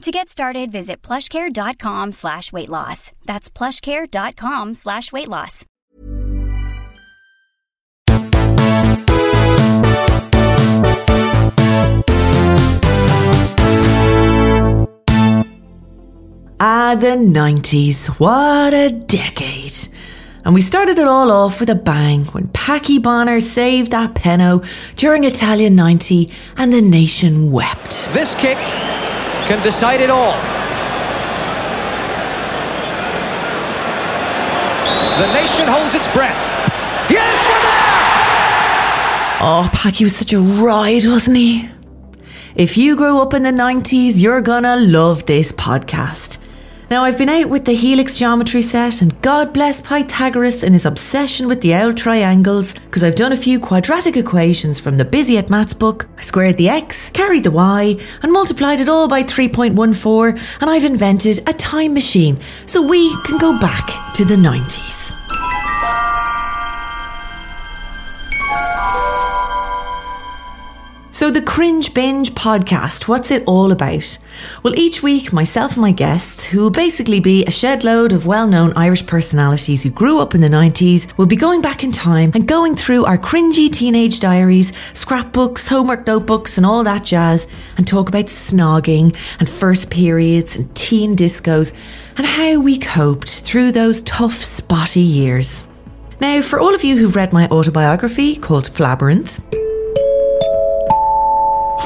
To get started, visit plushcare.com slash weight loss. That's plushcare.com slash weight loss. Ah, the 90s. What a decade. And we started it all off with a bang when Packie Bonner saved that penno during Italia 90 and the nation wept. This kick can decide it all. The nation holds its breath. Yes, we're there! Oh, Packie was such a ride, wasn't he? If you grew up in the 90s, you're gonna love this podcast. Now, I've been out with the helix geometry set, and God bless Pythagoras and his obsession with the L triangles, because I've done a few quadratic equations from the Busy at Maths book. I squared the x, carried the y, and multiplied it all by 3.14, and I've invented a time machine so we can go back to the 90s. So, the Cringe Binge podcast, what's it all about? Well, each week, myself and my guests, who will basically be a shed load of well known Irish personalities who grew up in the 90s, will be going back in time and going through our cringy teenage diaries, scrapbooks, homework notebooks, and all that jazz, and talk about snogging and first periods and teen discos and how we coped through those tough, spotty years. Now, for all of you who've read my autobiography called Flabyrinth,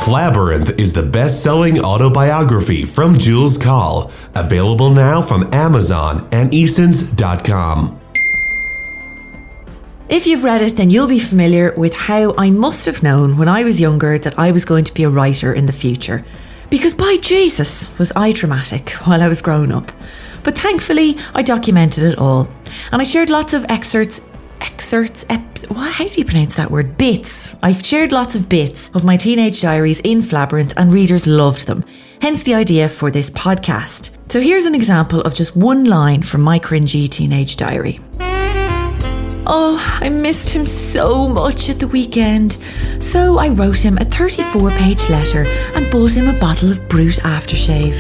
Flabyrinth is the best selling autobiography from Jules Coll, available now from Amazon and Easons.com. If you've read it, then you'll be familiar with how I must have known when I was younger that I was going to be a writer in the future. Because by Jesus, was I dramatic while I was growing up. But thankfully, I documented it all. And I shared lots of excerpts excerpts, ep- what, how do you pronounce that word? Bits. I've shared lots of bits of my teenage diaries in Flabyrinth and readers loved them. Hence the idea for this podcast. So here's an example of just one line from my cringy teenage diary. Oh, I missed him so much at the weekend. So I wrote him a 34 page letter and bought him a bottle of Brut aftershave.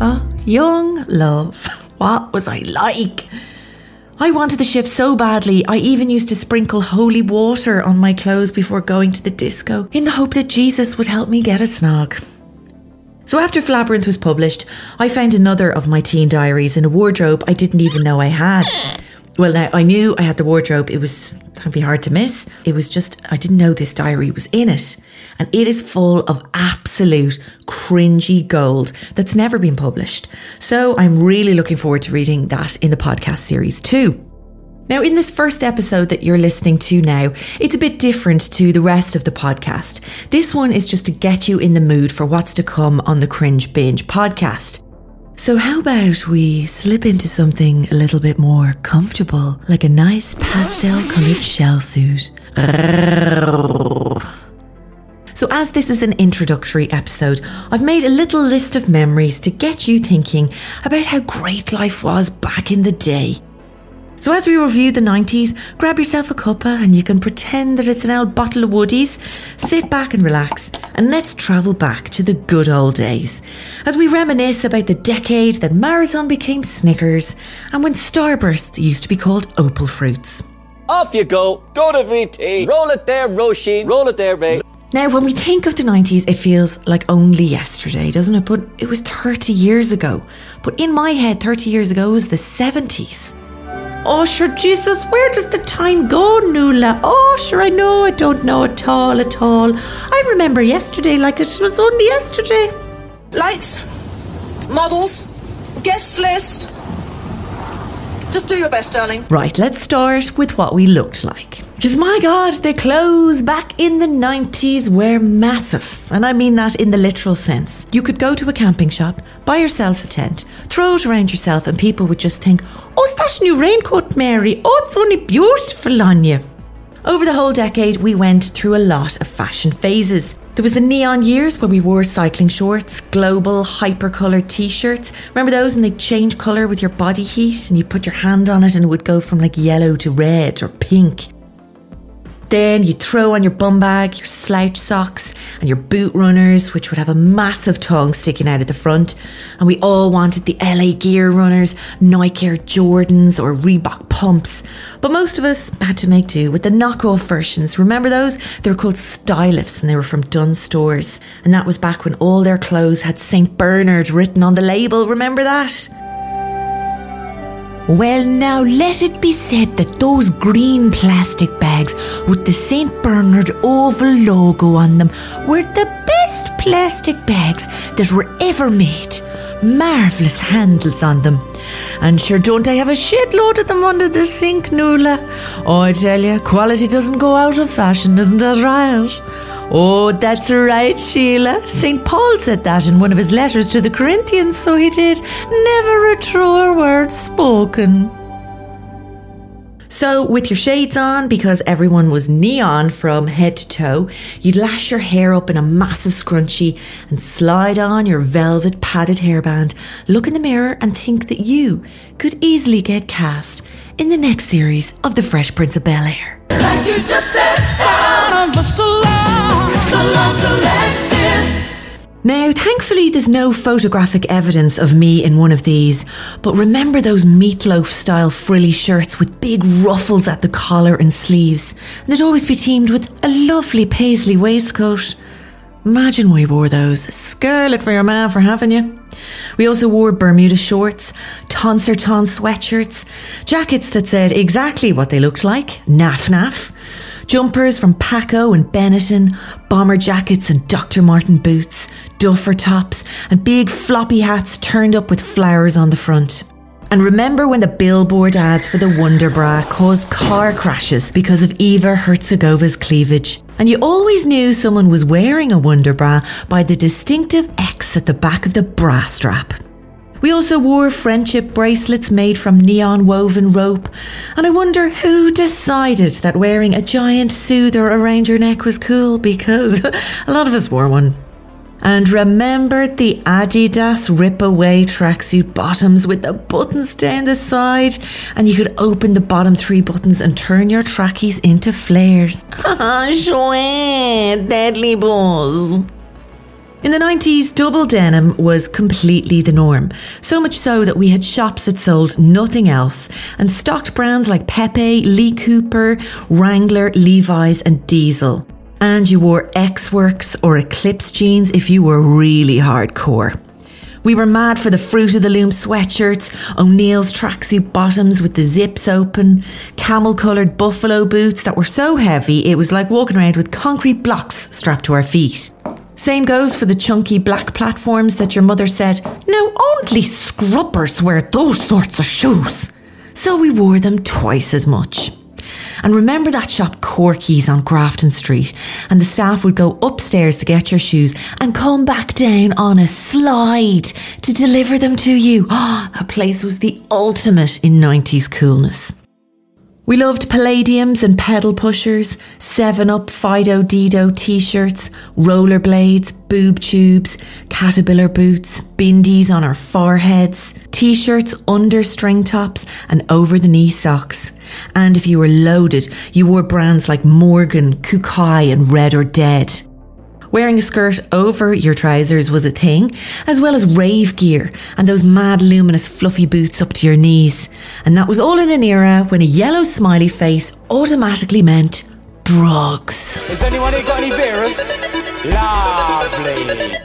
Oh, young love. What was I like? I wanted the shift so badly, I even used to sprinkle holy water on my clothes before going to the disco in the hope that Jesus would help me get a snog. So after Flabyrinth was published, I found another of my teen diaries in a wardrobe I didn't even know I had. Well, now I knew I had the wardrobe. It was it'd be hard to miss. It was just I didn't know this diary was in it, and it is full of absolute cringy gold that's never been published. So I'm really looking forward to reading that in the podcast series too. Now, in this first episode that you're listening to now, it's a bit different to the rest of the podcast. This one is just to get you in the mood for what's to come on the Cringe Binge podcast. So, how about we slip into something a little bit more comfortable, like a nice pastel coloured shell suit? So, as this is an introductory episode, I've made a little list of memories to get you thinking about how great life was back in the day. So, as we review the 90s, grab yourself a cuppa and you can pretend that it's an old bottle of Woodies, sit back and relax, and let's travel back to the good old days as we reminisce about the decade that Marathon became Snickers and when Starbursts used to be called Opal Fruits. Off you go. Go to VT. Roll it there, Roisin. Roll it there, babe. Now, when we think of the 90s, it feels like only yesterday, doesn't it? But it was 30 years ago. But in my head, 30 years ago was the 70s. Oh, sure, Jesus, where does the time go, Nuala? Oh, sure, I know, I don't know at all, at all. I remember yesterday like it was only yesterday. Lights, models, guest list. Just do your best, darling. Right, let's start with what we looked like. Because my God, the clothes back in the 90s were massive. And I mean that in the literal sense. You could go to a camping shop, buy yourself a tent, throw it around yourself, and people would just think, oh, is that new raincoat, Mary? Oh, it's only beautiful on you. Over the whole decade, we went through a lot of fashion phases. There was the neon years where we wore cycling shorts, global hyper-coloured t-shirts. Remember those and they'd change colour with your body heat and you put your hand on it and it would go from like yellow to red or pink. Then you'd throw on your bum bag, your slouch socks, and your boot runners, which would have a massive tongue sticking out at the front. And we all wanted the LA Gear runners, Nike Air Jordans, or Reebok pumps. But most of us had to make do with the knockoff versions. Remember those? They were called Stylifts and they were from Dunnes Stores. And that was back when all their clothes had St. Bernard written on the label. Remember that? Well, now let it be said that those green plastic bags with the St. Bernard oval logo on them were the best plastic bags that were ever made. Marvellous handles on them. And sure, don't I have a load of them under the sink, Nuala? Oh, I tell you, quality doesn't go out of fashion, isn't that right? Oh, that's right, Sheila. St. Paul said that in one of his letters to the Corinthians, so he did. Never a truer word spoken. So, with your shades on, because everyone was neon from head to toe, you'd lash your hair up in a massive scrunchie and slide on your velvet padded hairband, look in the mirror and think that you could easily get cast in the next series of The Fresh Prince of Bel Air. Like now, thankfully, there's no photographic evidence of me in one of these, but remember those meatloaf style frilly shirts with big ruffles at the collar and sleeves? And they'd always be teamed with a lovely paisley waistcoat. Imagine we wore those. Scarlet for your man for having you. We also wore Bermuda shorts, Tonserton sweatshirts, jackets that said exactly what they looked like, Naf Naf, jumpers from Paco and Benetton, bomber jackets and Dr. Martens boots, duffer tops, and big floppy hats turned up with flowers on the front. And remember when the billboard ads for the Wonder Bra caused car crashes because of Eva Herzigova's cleavage? And you always knew someone was wearing a Wonder Bra by the distinctive X at the back of the bra strap. We also wore friendship bracelets made from neon woven rope, and I wonder who decided that wearing a giant soother around your neck was cool because a lot of us wore one. And remembered the Adidas rip away tracksuit bottoms with the buttons down the side, and you could open the bottom three buttons and turn your trackies into flares. Deadly buzz. In the 90s, double denim was completely the norm. So much so that we had shops that sold nothing else and stocked brands like Pepe, Lee Cooper, Wrangler, Levi's, and Diesel. And you wore X Works or Eclipse jeans if you were really hardcore. We were mad for the Fruit of the Loom sweatshirts, O'Neill's tracksuit bottoms with the zips open, camel coloured buffalo boots that were so heavy it was like walking around with concrete blocks strapped to our feet. Same goes for the chunky black platforms that your mother said, now only scrubbers wear those sorts of shoes. So we wore them twice as much. And remember that shop Corky's on Grafton Street, and the staff would go upstairs to get your shoes and come back down on a slide to deliver them to you. Ah, oh, place was the ultimate in 90s coolness. We loved palladiums and pedal pushers, 7 Up Fido Dido t shirts, rollerblades, boob tubes, caterpillar boots, bindies on our foreheads, t shirts under string tops, and over the knee socks. And if you were loaded, you wore brands like Morgan, Kookai, and Red or Dead. Wearing a skirt over your trousers was a thing, as well as rave gear and those mad luminous fluffy boots up to your knees. And that was all in an era when a yellow smiley face automatically meant drugs. Has anyone here got any Veras? Lovely.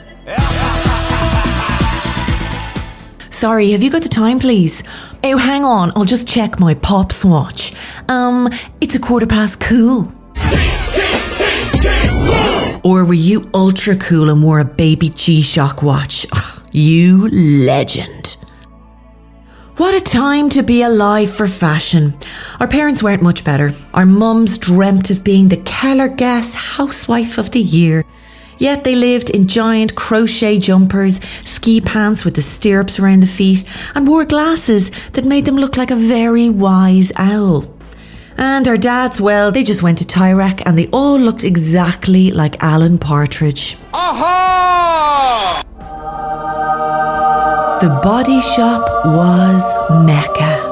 Sorry, have you got the time, please? Oh, hang on, I'll just check my pop's watch. Um, it's a quarter past cool. Or were you ultra cool and wore a baby G Shock watch? You legend. What a time to be alive for fashion. Our parents weren't much better. Our mums dreamt of being the Calor Gas Housewife of the Year. Yet they lived in giant crochet jumpers, ski pants with the stirrups around the feet, and wore glasses that made them look like a very wise owl. And our dads, well, they just went to Tyrek and they all looked exactly like Alan Partridge. Aha! The body shop was Mecca.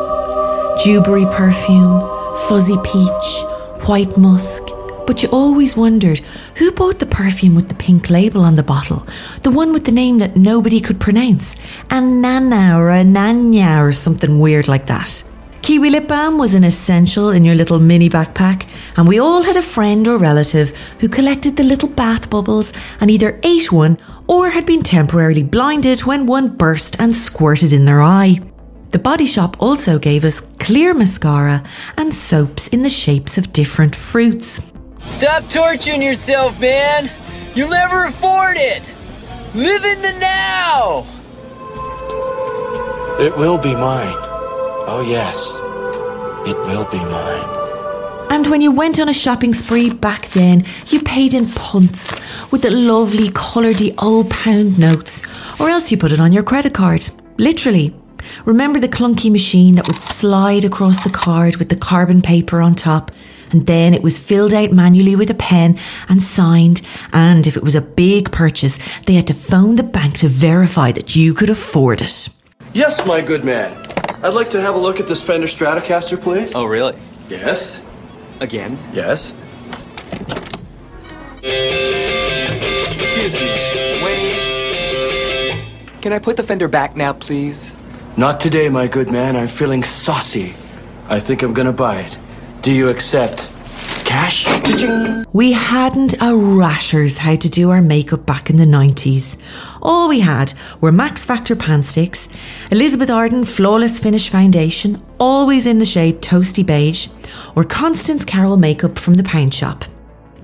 Dewberry perfume, fuzzy peach, white musk. But you always wondered who bought the perfume with the pink label on the bottle? The one with the name that nobody could pronounce. Anana or Ananya or something weird like that. Kiwi lip balm was an essential in your little mini backpack, and we all had a friend or relative who collected the little bath bubbles and either ate one or had been temporarily blinded when one burst and squirted in their eye. The body shop also gave us clear mascara and soaps in the shapes of different fruits. Stop torturing yourself, man! You'll never afford it! Live in the now! It will be mine. Oh, yes. It will be mine. And when you went on a shopping spree back then, you paid in punts with the lovely colouredy old pound notes, or else you put it on your credit card. Literally. Remember the clunky machine that would slide across the card with the carbon paper on top, and then it was filled out manually with a pen and signed. And if it was a big purchase, they had to phone the bank to verify that you could afford it. Yes, my good man. I'd like to have a look at this Fender Stratocaster, please. Oh, really? Yes. Again? Yes. Excuse me. Wayne. Can I put the fender back now, please? Not today, my good man. I'm feeling saucy. I think I'm gonna buy it. Do you accept cash? We hadn't a rashers how to do our makeup back in the 90s. All we had were Max Factor pan sticks, Elizabeth Arden Flawless Finish Foundation, always in the shade Toasty Beige, or Constance Carroll makeup from the pound shop.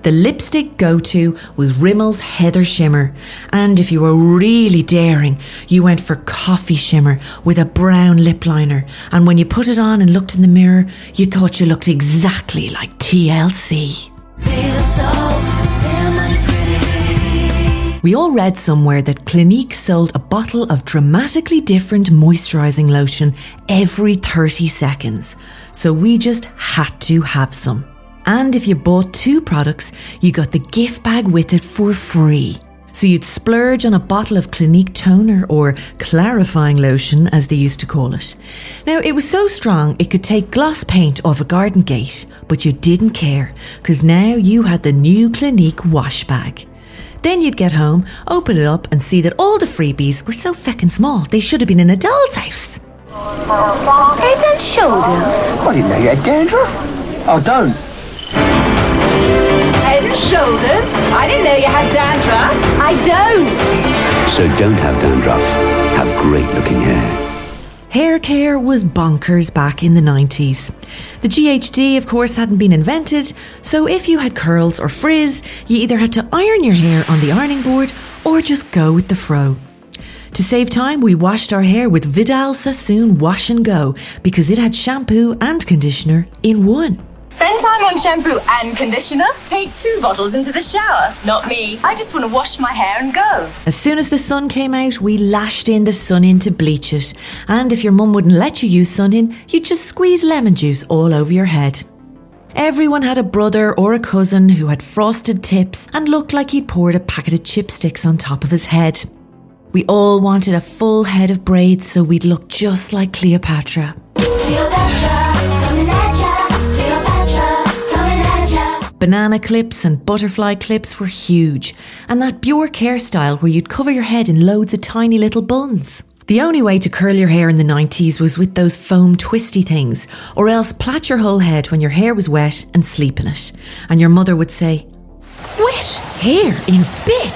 The lipstick go to was Rimmel's Heather Shimmer, and if you were really daring, you went for Coffee Shimmer with a brown lip liner, and when you put it on and looked in the mirror, you thought you looked exactly like TLC. We all read somewhere that Clinique sold a bottle of dramatically different moisturising lotion every 30 seconds, so we just had to have some. And if you bought two products, you got the gift bag with it for free. So you'd splurge on a bottle of Clinique toner or clarifying lotion, as they used to call it. Now, it was so strong it could take gloss paint off a garden gate, but you didn't care, because now you had the new Clinique wash bag. Then you'd get home, open it up, and see that all the freebies were so feckin' small they should have been in a doll's house. Head and shoulders. I do you know you had dandruff. Oh, don't. Head and shoulders. I didn't know you had dandruff. I don't. So don't have dandruff. Have great looking hair. Hair care was bonkers back in the 90s. The GHD, of course, hadn't been invented, so if you had curls or frizz, you either had to iron your hair on the ironing board or just go with the fro. To save time, we washed our hair with Vidal Sassoon Wash and Go because it had shampoo and conditioner in one. Spend time on shampoo and conditioner. Take two bottles into the shower. Not me. I just want to wash my hair and go. As soon as the sun came out, we lashed in the sun in to bleach it. And if your mum wouldn't let you use sun in, you'd just squeeze lemon juice all over your head. Everyone had a brother or a cousin who had frosted tips and looked like he'd poured a packet of chipsticks on top of his head. We all wanted a full head of braids so we'd look just like Cleopatra. Banana clips and butterfly clips were huge, and that Bjork hairstyle where you'd cover your head in loads of tiny little buns. The only way to curl your hair in the 90s was with those foam twisty things, or else plait your whole head when your hair was wet and sleep in it. And your mother would say, Wet hair in bed?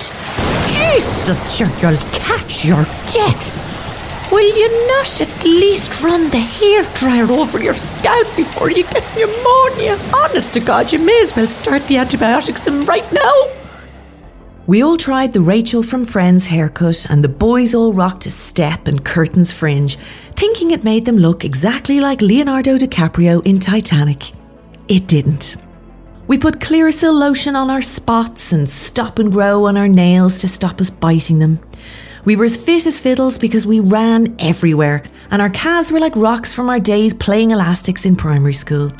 Jesus, you'll catch your death. Will you not at least run the hair dryer over your scalp before you get pneumonia? Honest to God, you may as well start the antibiotics then right now. We all tried the Rachel from Friends haircut, and the boys all rocked a step and curtains fringe, thinking it made them look exactly like Leonardo DiCaprio in Titanic. It didn't. We put Clearasil lotion on our spots and stop and grow on our nails to stop us biting them. We were as fit as fiddles because we ran everywhere, and our calves were like rocks from our days playing elastics in primary school,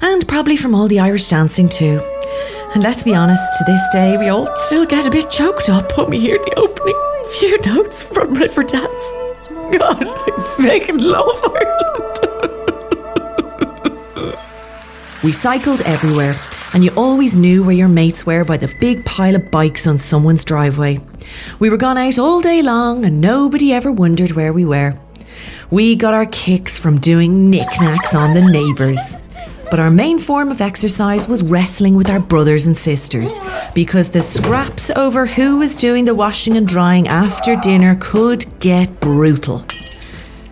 and probably from all the Irish dancing too. And let's be honest, to this day, we all still get a bit choked up when we hear the opening few notes from River Dance. God, I fucking love Ireland. we cycled everywhere, and you always knew where your mates were by the big pile of bikes on someone's driveway. We were gone out all day long, and nobody ever wondered where we were. We got our kicks from doing knickknacks on the neighbours. But our main form of exercise was wrestling with our brothers and sisters because the scraps over who was doing the washing and drying after dinner could get brutal.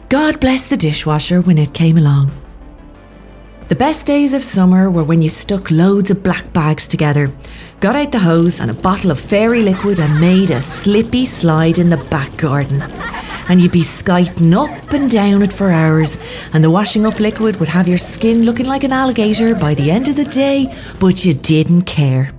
God bless the dishwasher when it came along. The best days of summer were when you stuck loads of black bags together, got out the hose and a bottle of fairy liquid and made a slippy slide in the back garden and you'd be skiting up and down it for hours, and the washing up liquid would have your skin looking like an alligator by the end of the day, but you didn't care.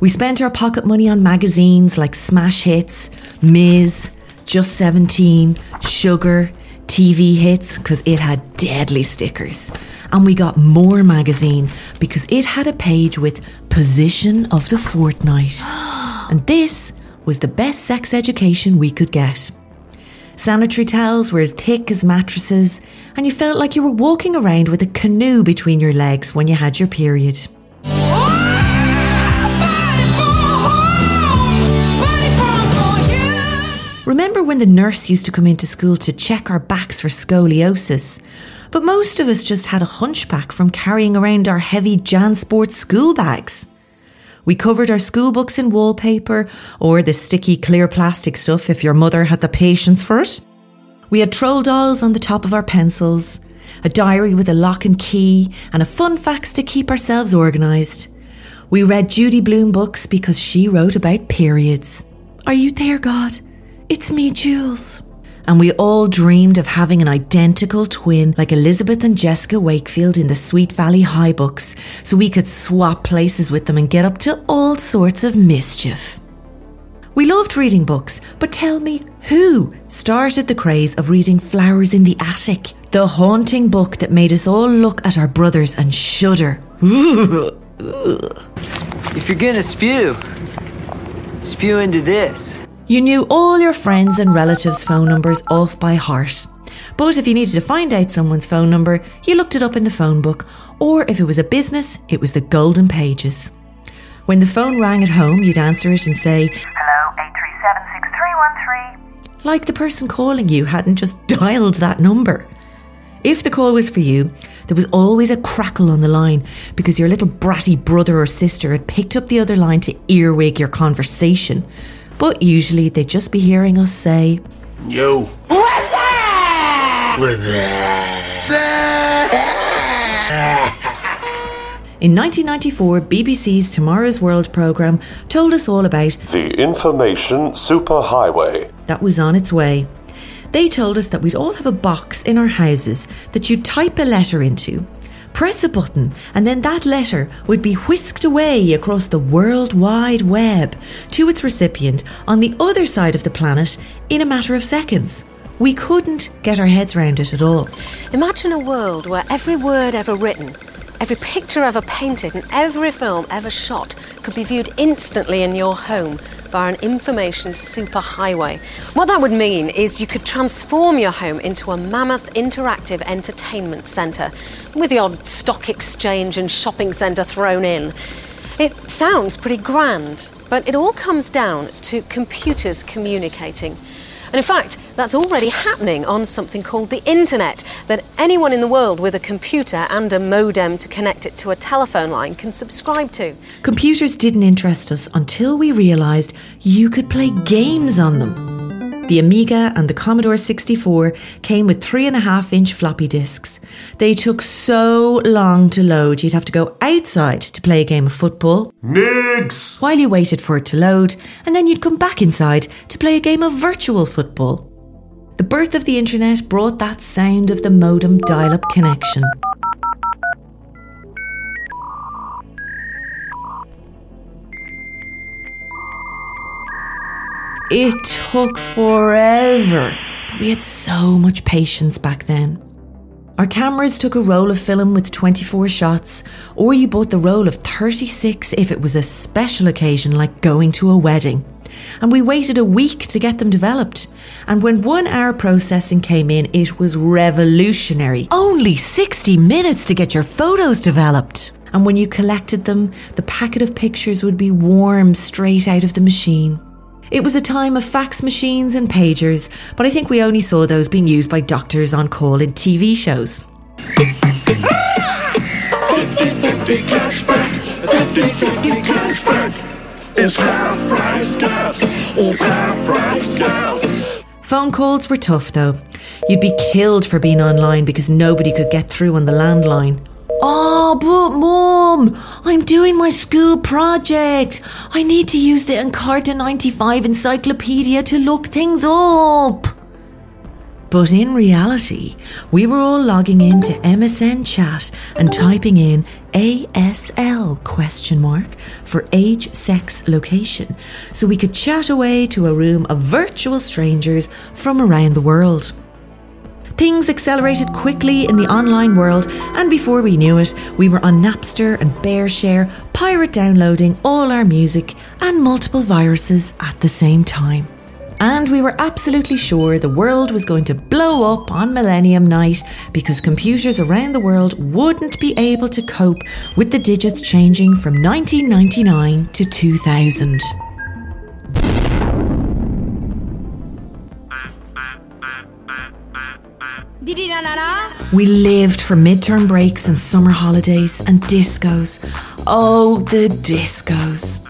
We spent our pocket money on magazines like Smash Hits, Mizz, Just 17, Sugar, TV Hits, because it had deadly stickers. And we got More magazine because it had a page with Position of the Fortnight. And this was the best sex education we could get. Sanitary towels were as thick as mattresses, and you felt like you were walking around with a canoe between your legs when you had your period. Oh, Remember when the nurse used to come into school to check our backs for scoliosis? But most of us just had a hunchback from carrying around our heavy JanSport school bags. We covered our school books in wallpaper or the sticky clear plastic stuff if your mother had the patience for it. We had troll dolls on the top of our pencils, a diary with a lock and key, and a Filofax to keep ourselves organised. We read Judy Blume books because she wrote about periods. Are you there, God? It's me, Jules and we all dreamed of having an identical twin like Elizabeth and Jessica Wakefield in the Sweet Valley High books, so we could swap places with them and get up to all sorts of mischief. We loved reading books, but tell me, who started the craze of reading Flowers in the Attic? The haunting book that made us all look at our brothers and shudder. if you're gonna spew, spew into this. You knew all your friends and relatives' phone numbers off by heart. But if you needed to find out someone's phone number, you looked it up in the phone book, or if it was a business, it was the golden pages. When the phone rang at home, you'd answer it and say, Hello, 8376313. Like the person calling you hadn't just dialed that number. If the call was for you, there was always a crackle on the line because your little bratty brother or sister had picked up the other line to earwig your conversation but usually they'd just be hearing us say, Yo. What's that? What's that? In 1994, BBC's Tomorrow's World programme told us all about the Information Superhighway that was on its way. They told us that we'd all have a box in our houses that you'd type a letter into press a button, and then that letter would be whisked away across the World Wide Web to its recipient on the other side of the planet in a matter of seconds. We couldn't get our heads around it at all. Imagine a world where every word ever written, every picture ever painted, and every film ever shot could be viewed instantly in your home via an information superhighway. What that would mean is you could transform your home into a mammoth interactive entertainment centre with the odd stock exchange and shopping centre thrown in. It sounds pretty grand, but it all comes down to computers communicating. And in fact, that's already happening on something called the internet, that anyone in the world with a computer and a modem to connect it to a telephone line can subscribe to. Computers didn't interest us until we realised you could play games on them. The Amiga and the Commodore 64 came with 3.5 inch floppy disks. They took so long to load, you'd have to go outside to play a game of football. Nigs! While you waited for it to load, and then you'd come back inside to play a game of virtual football. The birth of the internet brought that sound of the modem dial up connection. It took forever, but we had so much patience back then. Our cameras took a roll of film with 24 shots, or you bought the roll of 36 if it was a special occasion like going to a wedding. And we waited a week to get them developed. And when one hour processing came in, it was revolutionary. Only 60 minutes to get your photos developed. And when you collected them, the packet of pictures would be warm straight out of the machine. It was a time of fax machines and pagers, but I think we only saw those being used by doctors on call in TV shows. 50 50 cashback. 50 50 cashback. Half price gas. Half price gas. Phone calls were tough though. You'd be killed for being online because nobody could get through on the landline. Oh, but mum, I'm doing my school project. I need to use the Encarta 95 encyclopedia to look things up. But in reality, we were all logging into MSN chat and typing in ASL question mark for age, sex, location so we could chat away to a room of virtual strangers from around the world. Things accelerated quickly in the online world, and before we knew it, we were on Napster and BearShare, pirate downloading all our music and multiple viruses at the same time. And we were absolutely sure the world was going to blow up on Millennium Night because computers around the world wouldn't be able to cope with the digits changing from 1999 to 2000. We lived for midterm breaks and summer holidays and discos. Oh, the discos.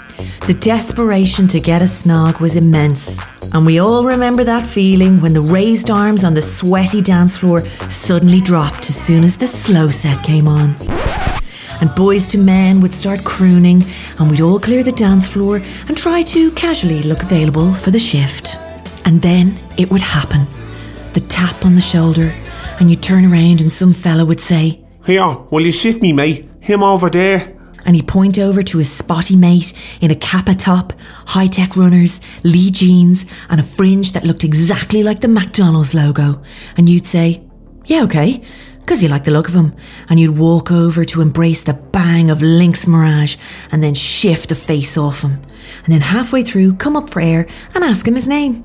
The desperation to get a snog was immense, and we all remember that feeling when the raised arms on the sweaty dance floor suddenly dropped as soon as the slow set came on. And Boyz II Men would start crooning, and we'd all clear the dance floor and try to casually look available for the shift. And then it would happen the tap on the shoulder, and you'd turn around and some fella would say, Here, will you shift me, mate? Him over there. and he'd point over to his spotty mate in a kappa top, high tech runners, Lee jeans, and a fringe that looked exactly like the McDonald's logo. And you'd say, Yeah, okay, because you like the look of him. And you'd walk over to embrace the bang of Lynx Mirage and then shift the face off him. And then halfway through, come up for air and ask him his name.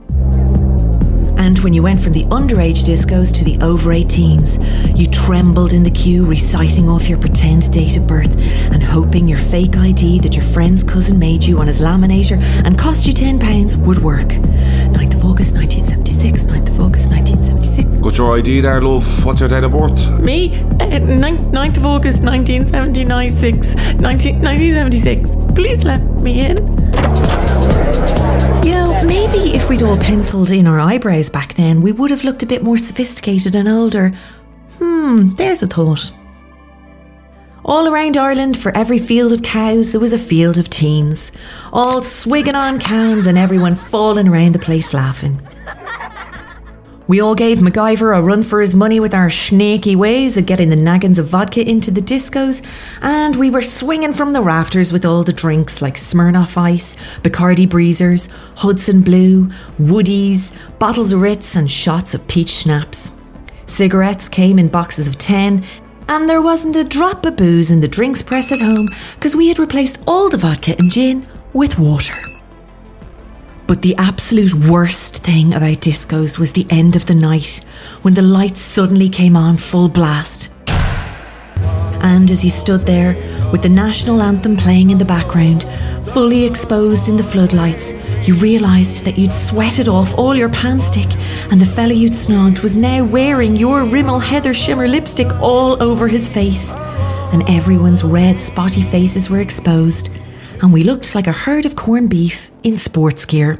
And when you went from the underage discos to the over 18s, you trembled in the queue reciting off your pretend date of birth and hoping your fake ID that your friend's cousin made you on his laminator and cost you £10 would work. 9th of August 1976, 9th of August 1976. Got your ID there, love. What's your date of birth? Me? Uh, 9th of August 1979, 6, 1976. Please let me in. Maybe if we'd all penciled in our eyebrows back then, we would have looked a bit more sophisticated and older. Hmm, there's a thought. All around Ireland, for every field of cows, there was a field of teens, all swigging on cans and everyone falling around the place laughing. We all gave MacGyver a run for his money with our snaky ways of getting the naggins of vodka into the discos, and we were swinging from the rafters with all the drinks like Smirnoff Ice, Bacardi Breezers, Hudson Blue, Woodies, bottles of Ritz, and shots of peach schnapps. Cigarettes came in boxes of 10, and there wasn't a drop of booze in the drinks press at home because we had replaced all the vodka and gin with water. But the absolute worst thing about discos was the end of the night when the lights suddenly came on full blast. And as you stood there with the national anthem playing in the background, fully exposed in the floodlights, you realised that you'd sweated off all your panstick and the fella you'd snogged was now wearing your Rimmel Heather Shimmer lipstick all over his face. And everyone's red, spotty faces were exposed, and we looked like a herd of corned beef in sports gear.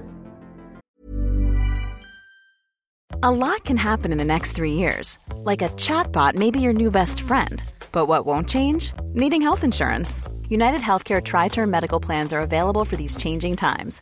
A lot can happen in the next three years. Like a chatbot may be your new best friend. But what won't change? Needing health insurance. United Healthcare Tri Term Medical Plans are available for these changing times.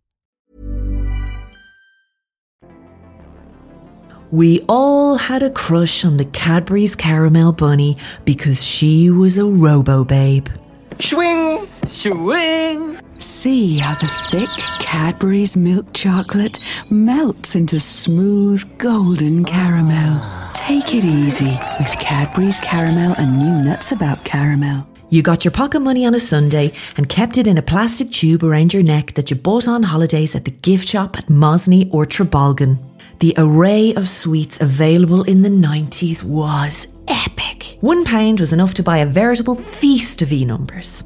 We all had a crush on the Cadbury's Caramel Bunny because she was a robo babe. Swing! Swing! See how the thick Cadbury's milk chocolate melts into smooth golden caramel. Take it easy with Cadbury's Caramel and new nuts about caramel. You got your pocket money on a Sunday and kept it in a plastic tube around your neck that you bought on holidays at the gift shop at Mosney or Trabolgan. The array of sweets available in the 90s was epic. One pound was enough to buy a veritable feast of E numbers.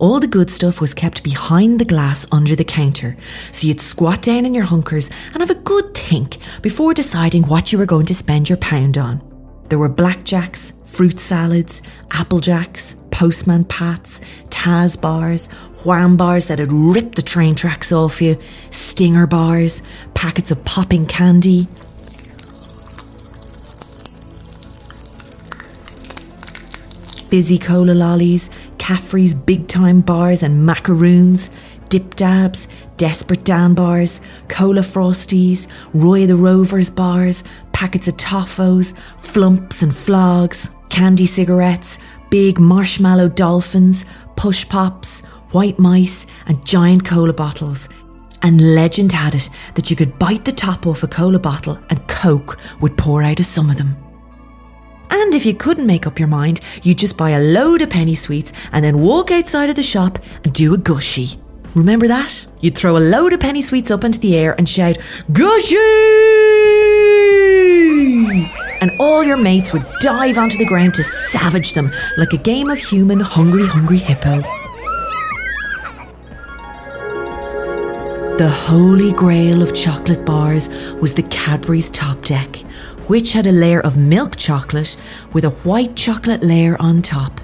All the good stuff was kept behind the glass under the counter, so you'd squat down in your hunkers and have a good think before deciding what you were going to spend your pound on. There were blackjacks, fruit salads, applejacks, postman pats, Taz bars, wham bars that had ripped the train tracks off you, stinger bars, packets of popping candy. Fizzy cola lollies, Caffrey's big time bars and macaroons, dip dabs, desperate Dan bars, cola frosties, Roy the Rovers bars, packets of toffos, flumps and flogs, candy cigarettes, big marshmallow dolphins, push pops, white mice, and giant cola bottles. And legend had it that you could bite the top off a cola bottle and Coke would pour out of some of them. And if you couldn't make up your mind, you'd just buy a load of penny sweets and then walk outside of the shop and do a gushy. Remember that? You'd throw a load of penny sweets up into the air and shout, Gushy! And all your mates would dive onto the ground to savage them like a game of human hungry, hungry hippo. The holy grail of chocolate bars was the Cadbury's top deck, which had a layer of milk chocolate with a white chocolate layer on top.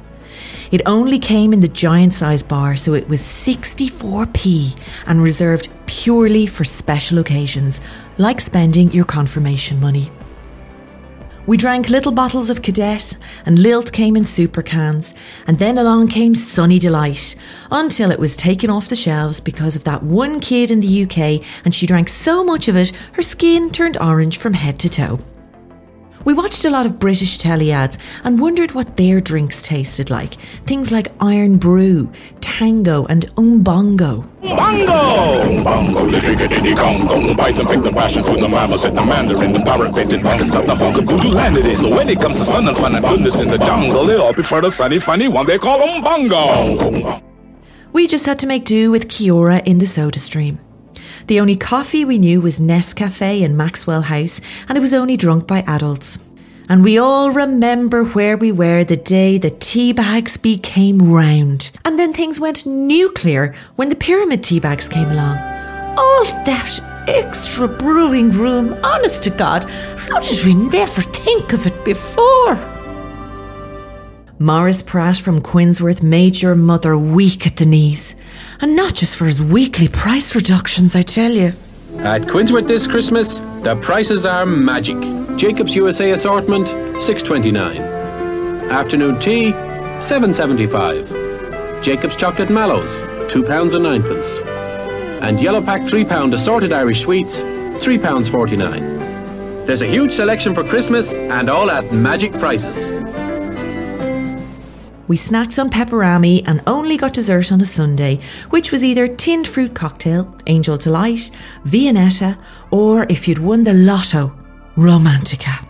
It only came in the giant size bar, so it was 64p and reserved purely for special occasions, like spending your confirmation money. We drank little bottles of Cadet, and Lilt came in super cans, and then along came Sunny Delight, until it was taken off the shelves because of that one kid in the UK, and she drank so much of it, her skin turned orange from head to toe. We watched a lot of British telly ads and wondered what their drinks tasted like. Things like Irn-Bru, Tango, and Umbongo. Bongo! Bongo, literally get in the Congo. Python picked the passion fruit, the mama said the mandarin, the parrot painted bongos got the hunk of voodoo land it is. So when it comes to sun and fun and goodness in the jungle, they all prefer the sunny, funny one they call them bongo. We just had to make do with Kia-Ora in the soda stream. The only coffee we knew was Nescafe in Maxwell House, and it was only drunk by adults. And we all remember where we were the day the tea bags became round. And then things went nuclear when the pyramid tea bags came along. All that extra brewing room, honest to God, how did we never think of it before? Maurice Pratt from Quinnsworth made your mother weak at the knees. And not just for his weekly price reductions, I tell you. At Quinnsworth this Christmas, the prices are magic. Jacob's USA assortment, 6.29. Afternoon tea, 7.75. Jacob's chocolate mallows, two pounds and nine pence. And yellow pack three pound assorted Irish sweets, three pounds forty nine. There's a huge selection for Christmas and all at magic prices. We snacked on pepperami and only got dessert on a Sunday, which was either tinned fruit cocktail, angel delight, viennetta, or if you'd won the lotto, romantica.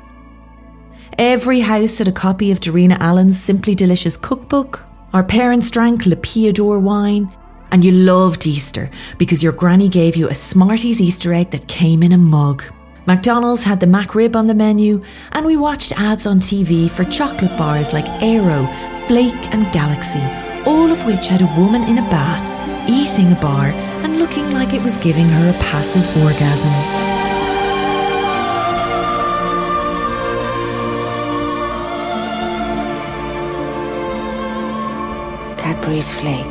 Every house had a copy of Darina Allen's Simply Delicious cookbook. Our parents drank Le Piat d'Or wine, and you loved Easter because your granny gave you a Smarties Easter egg that came in a mug. McDonald's had the McRib on the menu, and we watched ads on TV for chocolate bars like Aero, Flake and Galaxy, all of which had a woman in a bath, eating a bar, and looking like it was giving her a passive orgasm. Cadbury's Flake,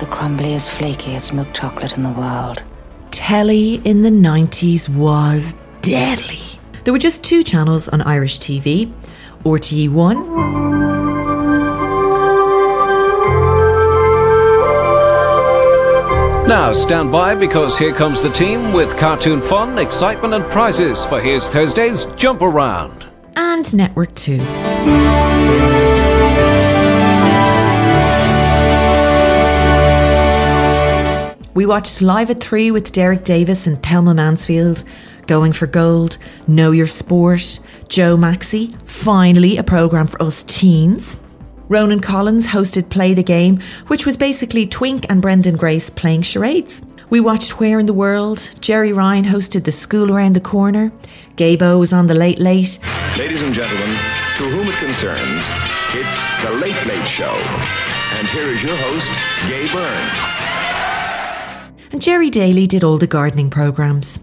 the crumbliest, flakiest milk chocolate in the world. Telly in the 90s was deadly. There were just two channels on Irish TV RTE1 Now stand by because here comes the team with cartoon fun, excitement, and prizes for here's Thursday's Jump Around. and Network 2. We watched Live at 3 with Derek Davis and Thelma Mansfield, Going for Gold, Know Your Sport, Jo Maxi, finally a programme for us teens. Ronan Collins hosted Play the Game, which was basically Twink and Brendan Grace playing charades. We watched Where in the World, Gerry Ryan hosted The School Around the Corner, Gaybo was on The Late Late, Ladies and gentlemen, to whom it concerns, it's The Late Late Show. And here is your host, Gay Byrne. and Gerry Daly did all the gardening programmes.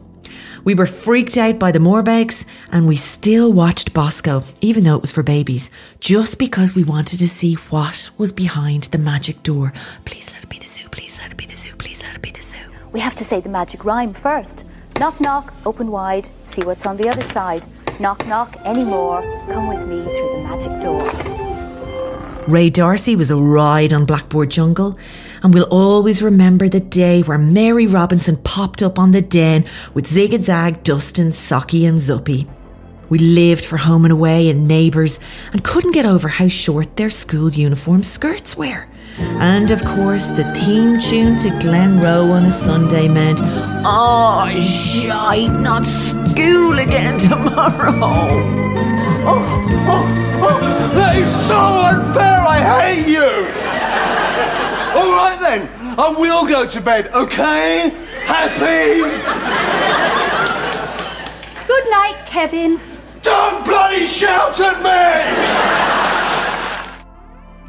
We were freaked out by the Morbegs, and we still watched Bosco, even though it was for babies, just because we wanted to see what was behind the magic door. Please let it be the zoo, please let it be the zoo, please let it be the zoo. We have to say the magic rhyme first. Knock, knock, open wide, see what's on the other side. Knock, knock, any more, come with me through the magic door. Ray D'Arcy was a ride on Blackboard Jungle, and we'll always remember the day where Mary Robinson popped up on the den with Zig and Zag, Dustin, Socky, and Zuppy. We lived for home and away and neighbours and couldn't get over how short their school uniform skirts were. And of course, the theme tune to Glenroe on a Sunday meant, Oh, shite, not school again tomorrow. Oh, oh, oh, that is so unfair! I hate you! All right then, I will go to bed, okay? Happy? Good night, Kevin. Don't bloody shout at me!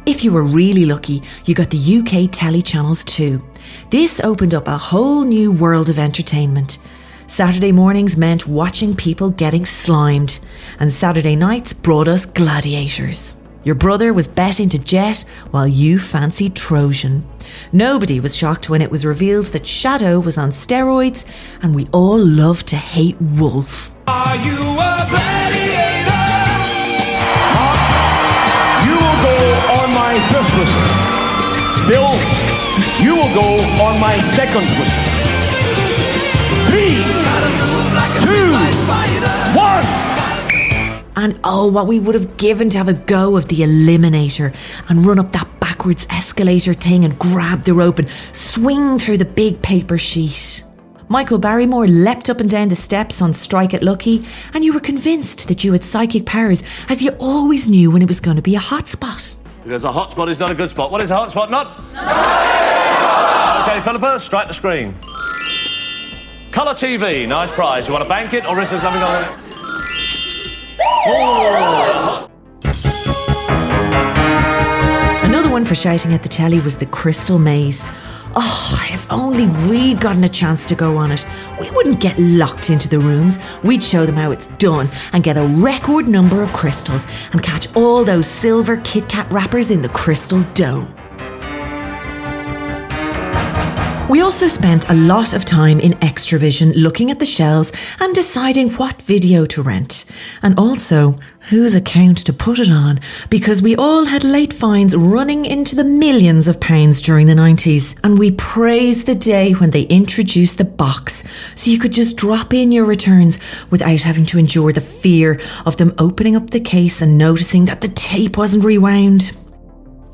If you were really lucky, you got the UK telly channels too. This opened up a whole new world of entertainment. Saturday mornings meant watching people getting slimed, and Saturday nights brought us gladiators. Your brother was betting to Jet while you fancied Trojan. Nobody was shocked when it was revealed that Shadow was on steroids, and we all loved to hate Wolf. Are you a gladiator? You will go on my first whistle. Bill, you will go on my second whistle. Three, two, one. And oh, what we would have given to have a go of the Eliminator and run up that backwards escalator thing and grab the rope and swing through the big paper sheet. Michael Barrymore leapt up and down the steps on Strike It Lucky, and you were convinced that you had psychic powers, as you always knew when it was going to be a hotspot. Because a hot spot is not a good spot. What is a hot spot not? Okay, Philippa, strike the screen. Colour TV, nice prize. You want to bank it, or is there something on it? Another one for shouting at the telly was the Crystal Maze. Oh, if only we'd gotten a chance to go on it, we wouldn't get locked into the rooms. We'd show them how it's done and get a record number of crystals and catch all those silver Kit Kat wrappers in the crystal dome. We also spent a lot of time in Xtra-vision looking at the shelves and deciding what video to rent, and also whose account to put it on, because we all had late fines running into the millions of pounds during the 90s, and we praised the day when they introduced the box so you could just drop in your returns without having to endure the fear of them opening up the case and noticing that the tape wasn't rewound.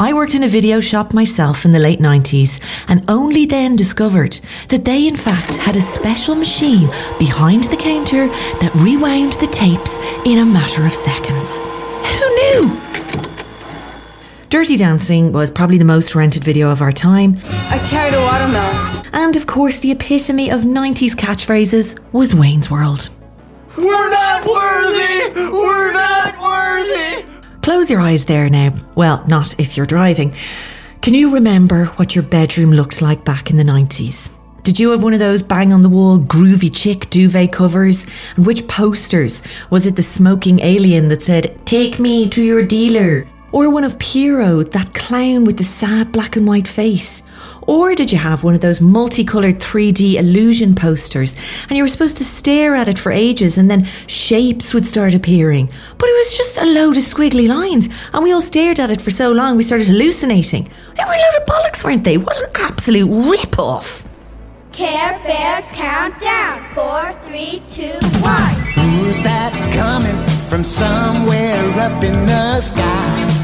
I worked in a video shop myself in the late 90s and only then discovered that they, in fact, had a special machine behind the counter that rewound the tapes in a matter of seconds. Who knew? Dirty Dancing was probably the most rented video of our time. I carried a watermelon. And of course, the epitome of 90s catchphrases was Wayne's World. We're not worthy! We're not worthy! Close your eyes there now. Well, not if you're driving. Can you remember what your bedroom looked like back in the 90s? Did you have one of those bang on the wall groovy chick duvet covers? And which posters? Was it the smoking alien that said, Take me to your dealer? Or one of Pierrot, that clown with the sad black and white face? Or did you have one of those multicoloured 3D illusion posters and you were supposed to stare at it for ages and then shapes would start appearing? But it was just a load of squiggly lines and we all stared at it for so long we started hallucinating. They were a load of bollocks, weren't they? What an absolute rip off! Care Bears countdown. Four, three, two, one. Who's that coming from somewhere up in the sky?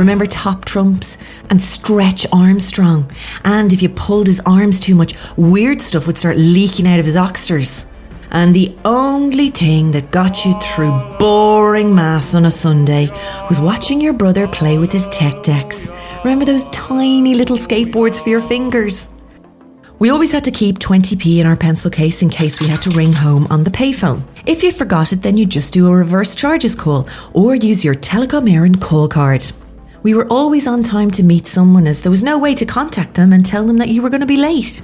Remember Top Trumps and Stretch Armstrong? And if you pulled his arms too much, weird stuff would start leaking out of his oxters. And the only thing that got you through boring mass on a Sunday was watching your brother play with his tech decks. Remember those tiny little skateboards for your fingers? We always had to keep 20p in our pencil case in case we had to ring home on the payphone. If you forgot it, then you just do a reverse charges call or use your Telecom Éireann call card. We were always on time to meet someone as there was no way to contact them and tell them that you were going to be late.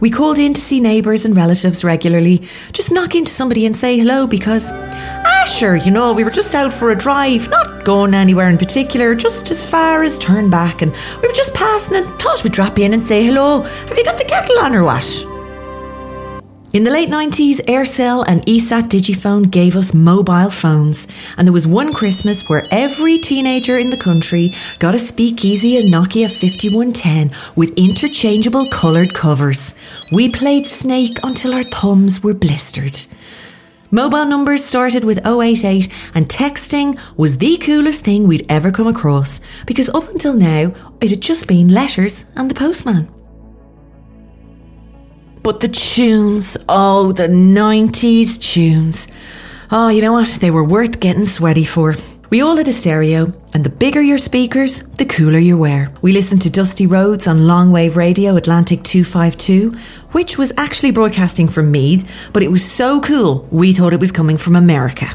We called in to see neighbours and relatives regularly, just knock into somebody and say hello because, ah, sure, you know, we were just out for a drive, not going anywhere in particular, just as far as turn back, and we were just passing and thought we'd drop in and say hello. Have you got the kettle on or what? In the late 90s, Eircell and ESAT Digifone gave us mobile phones, and there was one Christmas where every teenager in the country got a speakeasy and Nokia 5110 with interchangeable coloured covers. We played Snake until our thumbs were blistered. Mobile numbers started with 088 and texting was the coolest thing we'd ever come across because up until now it had just been letters and the postman. But the tunes, oh, the 90s tunes. Oh, you know what? They were worth getting sweaty for. We all had a stereo, and the bigger your speakers, the cooler you were. We listened to Dusty Roads on Longwave Radio Atlantic 252, which was actually broadcasting from Meath, but it was so cool we thought it was coming from America.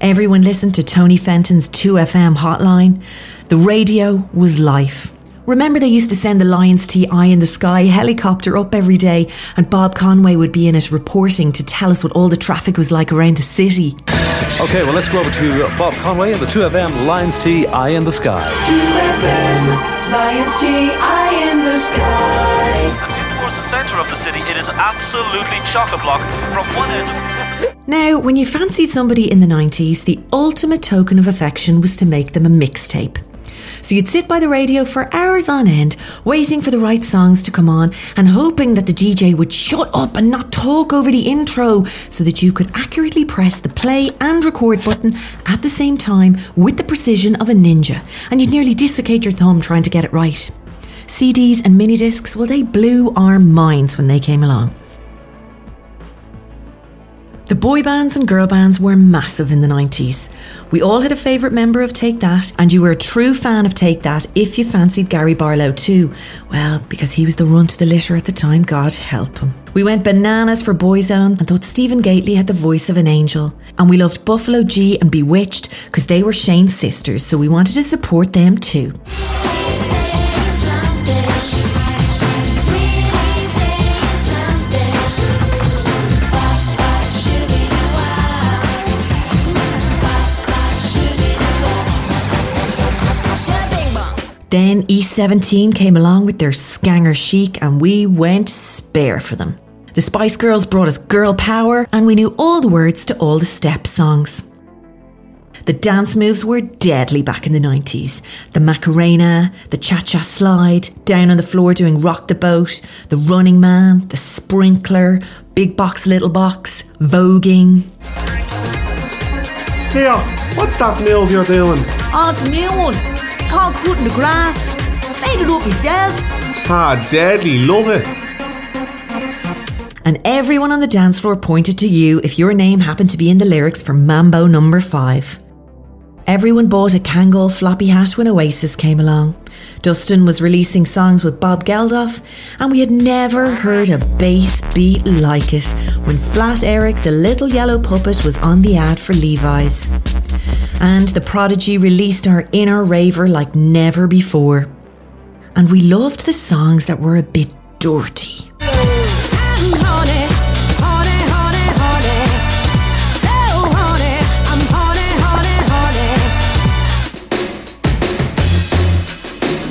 Everyone listened to Tony Fenton's 2FM hotline. The radio was life. Remember, they used to send the Lyons Tea Eye in the Sky helicopter up every day, and Bob Conway would be in it reporting to tell us what all the traffic was like around the city. Okay, well, let's go over to Bob Conway and the 2FM Lyons Tea Eye in the Sky. 2FM, Lyons Tea, eye in the sky. Towards the centre of the city, it is absolutely chock a block from one end. Now, when you fancied somebody in the 90s, the ultimate token of affection was to make them a mixtape. So you'd sit by the radio for hours on end, waiting for the right songs to come on and hoping that the DJ would shut up and not talk over the intro so that you could accurately press the play and record button at the same time with the precision of a ninja. And you'd nearly dislocate your thumb trying to get it right. CDs and mini discs, well, they blew our minds when they came along. The boy bands and girl bands were massive in the 90s. We all had a favourite member of Take That, and you were a true fan of Take That if you fancied Gary Barlow too. Well, because he was the run to the litter at the time, God help him. We went bananas for Boyzone and thought Stephen Gately had the voice of an angel. And we loved Buffalo G and B*Witched because they were Shane's sisters, so we wanted to support them too. Then E17 came along with their Skanger Chic and we went spare for them. The Spice Girls brought us girl power and we knew all the words to all the step songs. The dance moves were deadly back in the 90s. The Macarena, the Cha Cha Slide, down on the floor doing Rock the Boat, the Running Man, the Sprinkler, Big Box Little Box, Voguing. Here, what's that move you're doing? Oh, it's a new one. It's called Cutting the Grass. Made it up myself. Ah, deadly, love it. And everyone on the dance floor pointed to you if your name happened to be in the lyrics for Mambo number five. Everyone bought a Kangol floppy hat when Oasis came along. Dustin was releasing songs with Bob Geldof, and we had never heard a bass beat like it when Flat Eric, the little yellow puppet, was on the ad for Levi's. And the Prodigy released our inner raver like never before. And we loved the songs that were a bit dirty.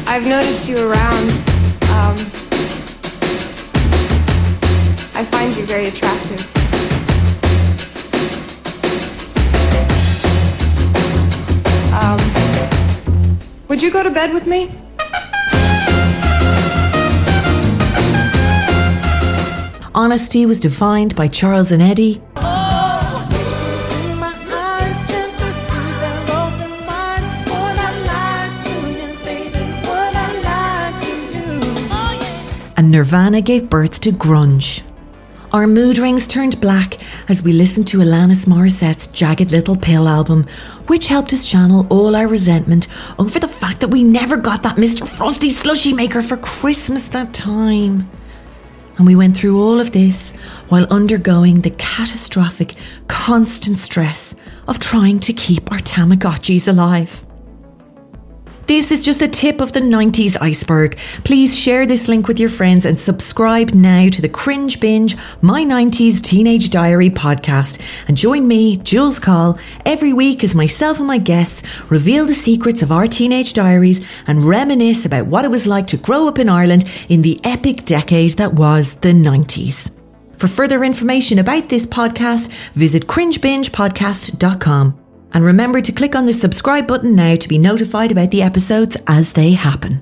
I've noticed you around. Um, I find you very attractive. Would you go to bed with me? Honesty was defined by Charles and Eddie. and Nirvana gave birth to grunge. Our mood rings turned black as we listened to Alanis Morissette's Jagged Little Pill album, which helped us channel all our resentment over the fact that we never got that Mr. Frosty slushy maker for Christmas that time. And we went through all of this while undergoing the catastrophic, constant stress of trying to keep our Tamagotchis alive. This is just the tip of the 90s iceberg. Please share this link with your friends and subscribe now to the Cringe Binge My 90s Teenage Diary podcast. And join me, Jules Coll, every week as myself and my guests reveal the secrets of our teenage diaries and reminisce about what it was like to grow up in Ireland in the epic decade that was the 90s. For further information about this podcast, visit cringebingepodcast.com. And remember to click on the subscribe button now to be notified about the episodes as they happen.